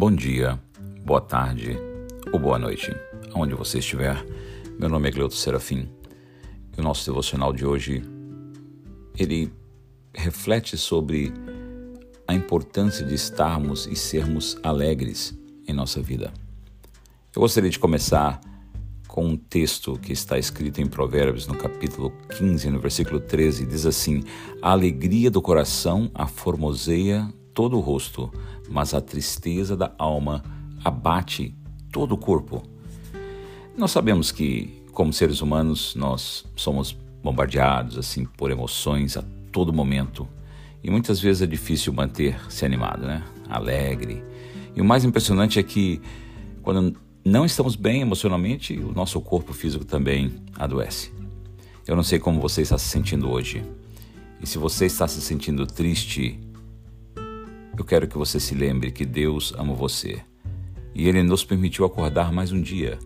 Bom dia, boa tarde ou boa noite, onde você estiver. Meu nome é Gleuto Serafim e o nosso devocional de hoje ele reflete sobre a importância de estarmos e sermos alegres em nossa vida. Eu gostaria de começar com um texto que está escrito em Provérbios, no capítulo 15, no versículo 13, diz assim: A alegria do coração aformoseia todo o rosto, mas a tristeza da alma abate todo o corpo. Nós sabemos que, como seres humanos, nós somos bombardeados assim por emoções a todo momento e muitas vezes é difícil manter-se animado, né? Alegre. E o mais impressionante é que quando não estamos bem emocionalmente, o nosso corpo físico também adoece. Eu não sei como você está se sentindo hoje. E se você está se sentindo triste, eu quero que você se lembre que Deus ama você. E Ele nos permitiu acordar mais um dia.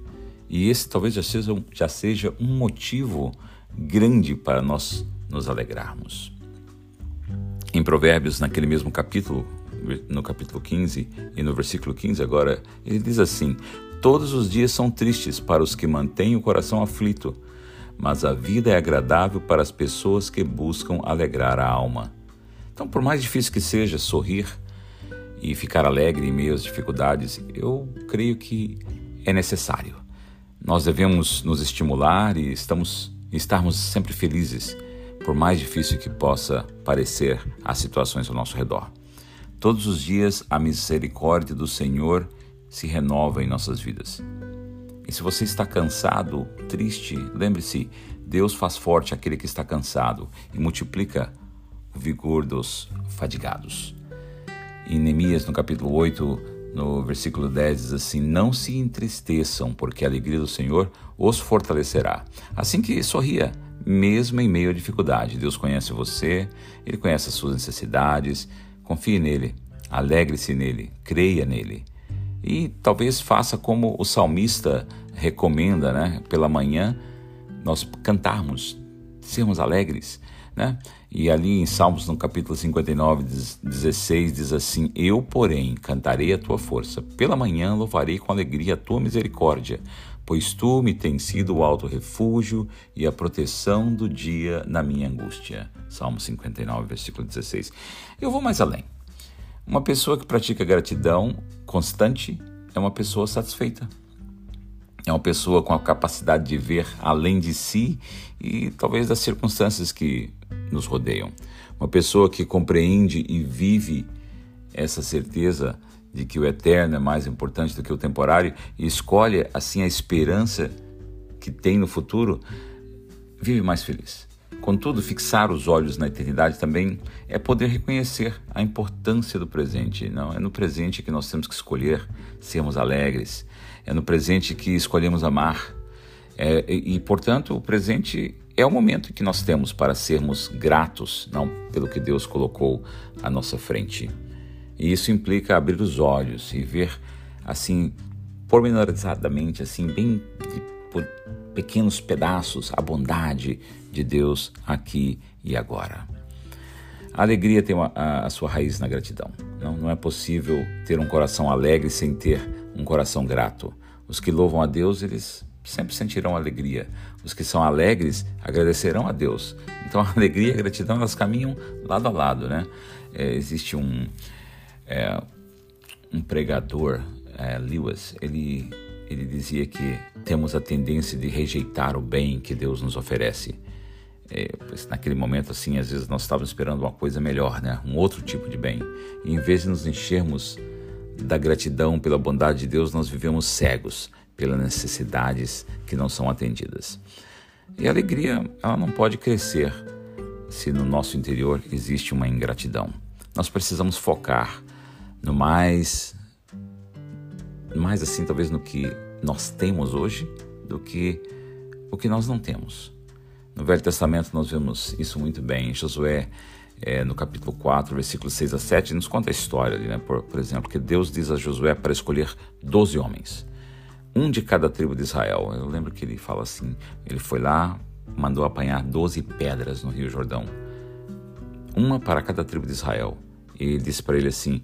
E esse talvez já seja, já seja um motivo grande para nós nos alegrarmos. Em Provérbios, naquele mesmo capítulo, no capítulo 15 e no versículo 15 agora, ele diz assim: Todos os dias são tristes para os que mantêm o coração aflito, mas a vida é agradável para as pessoas que buscam alegrar a alma. Então, por mais difícil que seja sorrir e ficar alegre em meio às dificuldades, eu creio que é necessário. Nós devemos nos estimular e estamos, estarmos sempre felizes, por mais difícil que possa parecer as situações ao nosso redor. Todos os dias a misericórdia do Senhor se renova em nossas vidas. E se você está cansado, triste, lembre-se: Deus faz forte aquele que está cansado e multiplica o vigor dos fadigados. Em Neemias, no capítulo 8, no versículo 10, diz assim: Não se entristeçam, porque a alegria do Senhor os fortalecerá. Assim que sorria, mesmo em meio à dificuldade. Deus conhece você, Ele conhece as suas necessidades. Confie nele, alegre-se nele, creia nele. E talvez faça como o salmista recomenda, né? Pela manhã nós cantarmos, sermos alegres, né? E ali em Salmos, no capítulo 59, 16, diz assim: Eu, porém, cantarei a tua força. Pela manhã louvarei com alegria a tua misericórdia, pois tu me tens sido o alto refúgio e a proteção do dia na minha angústia. Salmo 59, versículo 16. Eu vou mais além. Uma pessoa que pratica gratidão constante é uma pessoa satisfeita. É uma pessoa com a capacidade de ver além de si e talvez das circunstâncias que nos rodeiam. Uma pessoa que compreende e vive essa certeza de que o eterno é mais importante do que o temporário e escolhe assim a esperança que tem no futuro, vive mais feliz. Contudo, fixar os olhos na eternidade também é poder reconhecer a importância do presente. Não é no presente que nós temos que escolher sermos alegres. É no presente que escolhemos amar. É, e, portanto, o presente é o momento que nós temos para sermos gratos, não pelo que Deus colocou à nossa frente. E isso implica abrir os olhos e ver assim pormenorizadamente, assim bem de, por pequenos pedaços a bondade de Deus aqui e agora. A alegria tem uma, a, a, sua raiz na gratidão. Não, não é possível ter um coração alegre sem ter um coração grato. Os que louvam a Deus, eles sempre sentirão alegria. Os que são alegres agradecerão a Deus. Então a alegria e a gratidão elas caminham lado a lado, né? É, existe um é, um pregador, é, Lewis, ele ele dizia que temos a tendência de rejeitar o bem que Deus nos oferece. É, naquele momento, assim, às vezes nós estávamos esperando uma coisa melhor, né? um outro tipo de bem. E em vez de nos enchermos da gratidão pela bondade de Deus, nós vivemos cegos pelas necessidades que não são atendidas. E a alegria, ela não pode crescer se no nosso interior existe uma ingratidão. Nós precisamos focar no mais mais assim, talvez no que nós temos hoje do que o que nós não temos. No Velho Testamento nós vemos isso muito bem. Em Josué, é, no capítulo 4, versículos 6 a 7, nos conta a história ali, né? Por, por exemplo, que Deus diz a Josué para escolher 12 homens, um de cada tribo de Israel. Eu lembro que ele fala assim: ele foi lá, mandou apanhar 12 pedras no Rio Jordão, uma para cada tribo de Israel. E ele disse para ele assim: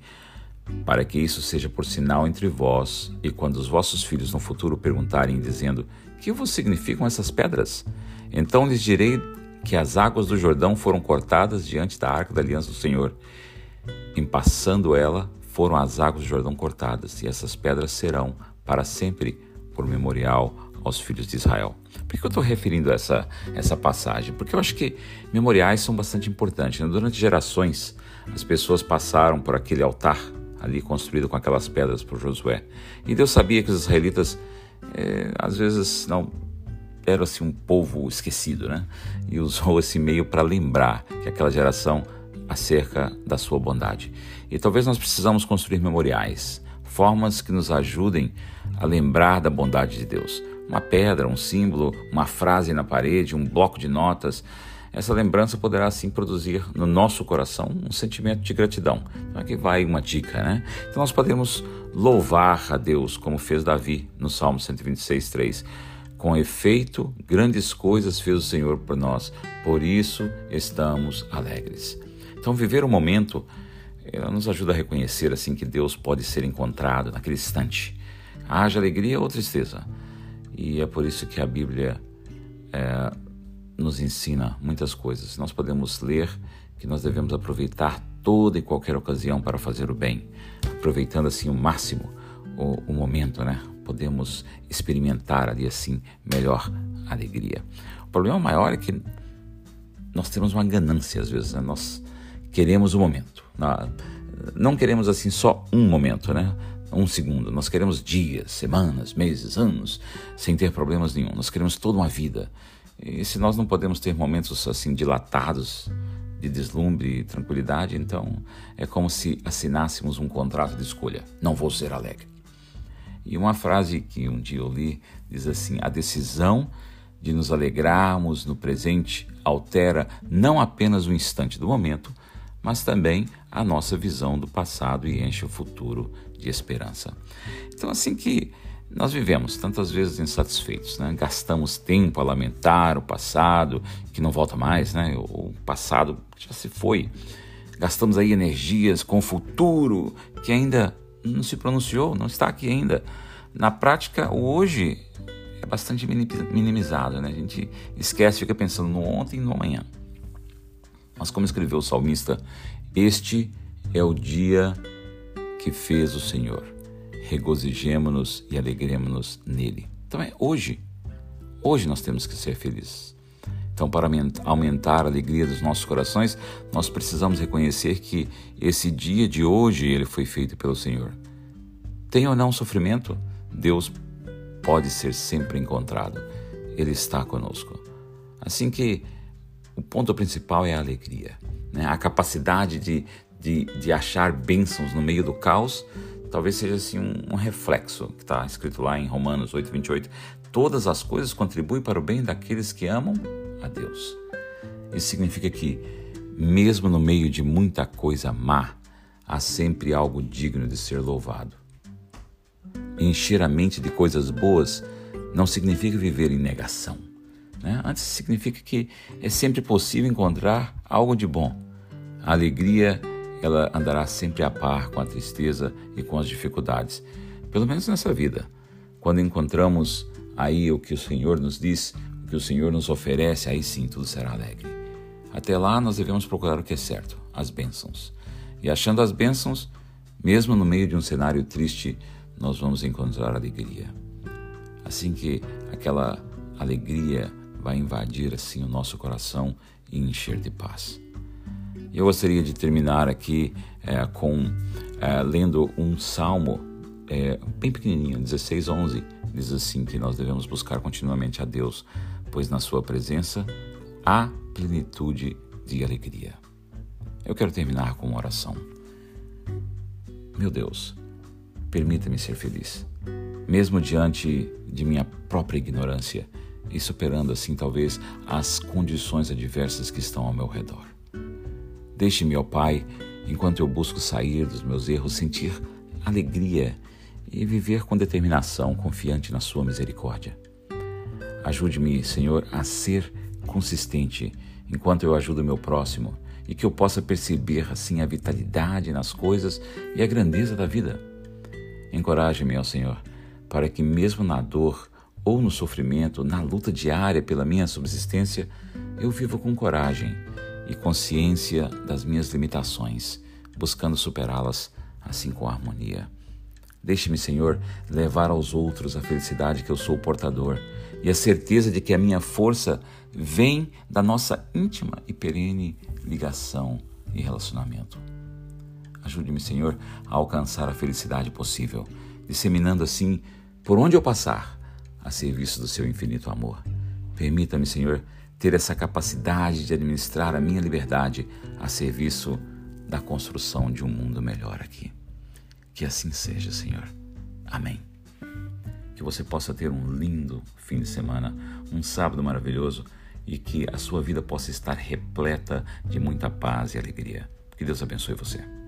para que isso seja por sinal entre vós, e quando os vossos filhos no futuro perguntarem, dizendo: Que vos significam essas pedras? Então lhes direi que as águas do Jordão foram cortadas diante da arca da aliança do Senhor. Em passando ela, foram as águas do Jordão cortadas, e essas pedras serão para sempre por memorial aos filhos de Israel. Por que eu estou referindo essa, essa passagem? Porque eu acho que memoriais são bastante importantes. Né? Durante gerações, as pessoas passaram por aquele altar ali construído com aquelas pedras por Josué. E Deus sabia que os israelitas, é, às vezes, não era assim um povo esquecido, né? E usou esse meio para lembrar que aquela geração acerca da sua bondade. E talvez nós precisamos construir memoriais, formas que nos ajudem a lembrar da bondade de Deus. Uma pedra, um símbolo, uma frase na parede, um bloco de notas. Essa lembrança poderá assim produzir no nosso coração um sentimento de gratidão. Então aqui vai uma dica, né? Então nós podemos louvar a Deus como fez Davi no Salmo 126, 3 com efeito, grandes coisas fez o Senhor por nós, por isso estamos alegres. Então, viver o momento nos ajuda a reconhecer assim que Deus pode ser encontrado naquele instante. Haja alegria ou tristeza. E é por isso que a Bíblia é, nos ensina muitas coisas. Nós podemos ler que nós devemos aproveitar toda e qualquer ocasião para fazer o bem, aproveitando assim o máximo o, o momento, né? podemos experimentar ali assim melhor alegria. O problema maior é que nós temos uma ganância às vezes, né? nós queremos o um momento. Não queremos assim só um momento, né? Um segundo. Nós queremos dias, semanas, meses, anos, sem ter problemas nenhum. Nós queremos toda uma vida. E se nós não podemos ter momentos assim dilatados de deslumbre e tranquilidade, então é como se assinássemos um contrato de escolha. Não vou ser alegre. E uma frase que um dia eu li diz assim: a decisão de nos alegrarmos no presente altera não apenas o instante do momento, mas também a nossa visão do passado e enche o futuro de esperança. Então, assim que nós vivemos tantas vezes insatisfeitos, né? gastamos tempo a lamentar o passado, que não volta mais, né? o passado já se foi. Gastamos aí energias com o futuro que ainda não se pronunciou, não está aqui ainda. Na prática, o hoje é bastante minimizado, né? A gente esquece, fica pensando no ontem e no amanhã. Mas como escreveu o salmista, este é o dia que fez o Senhor. Regozijemo-nos e alegremos-nos nele. Então é hoje. Hoje nós temos que ser felizes. Então, para aumentar a alegria dos nossos corações, nós precisamos reconhecer que esse dia de hoje ele foi feito pelo Senhor. Tem ou não sofrimento, Deus pode ser sempre encontrado. Ele está conosco. Assim que o ponto principal é a alegria, né? a capacidade de, de, de achar bênçãos no meio do caos. Talvez seja assim um, um reflexo que está escrito lá em Romanos 8, 28. Todas as coisas contribuem para o bem daqueles que amam a Deus. Isso significa que, mesmo no meio de muita coisa má, há sempre algo digno de ser louvado. Encher a mente de coisas boas não significa viver em negação. Né? Antes significa que é sempre possível encontrar algo de bom. A alegria ela andará sempre a par com a tristeza e com as dificuldades, pelo menos nessa vida. Quando encontramos aí o que o Senhor nos diz, que o Senhor nos oferece, aí sim tudo será alegre. Até lá nós devemos procurar o que é certo, as bênçãos. E achando as bênçãos, mesmo no meio de um cenário triste, nós vamos encontrar alegria. Assim que aquela alegria vai invadir assim o nosso coração e encher de paz. Eu gostaria de terminar aqui é, com é, lendo um salmo é, bem pequenininho, 16, 11, diz assim que nós devemos buscar continuamente a Deus pois na Sua presença há plenitude de alegria. Eu quero terminar com uma oração. Meu Deus, permita-me ser feliz, mesmo diante de minha própria ignorância e superando assim talvez as condições adversas que estão ao meu redor. Deixe-me, ó Pai, enquanto eu busco sair dos meus erros, sentir alegria e viver com determinação, confiante na Sua misericórdia. Ajude-me, Senhor, a ser consistente enquanto eu ajudo meu próximo e que eu possa perceber assim a vitalidade nas coisas e a grandeza da vida. Encoraje-me, ó Senhor, para que mesmo na dor ou no sofrimento, na luta diária pela minha subsistência, eu viva com coragem e consciência das minhas limitações, buscando superá-las assim com harmonia. Deixe-me, Senhor, levar aos outros a felicidade que eu sou portador e a certeza de que a minha força vem da nossa íntima e perene ligação e relacionamento. Ajude-me, Senhor, a alcançar a felicidade possível, disseminando assim, por onde eu passar, a serviço do seu infinito amor. Permita-me, Senhor, ter essa capacidade de administrar a minha liberdade a serviço da construção de um mundo melhor aqui. Que assim seja, Senhor. Amém. Que você possa ter um lindo fim de semana, um sábado maravilhoso e que a sua vida possa estar repleta de muita paz e alegria. Que Deus abençoe você.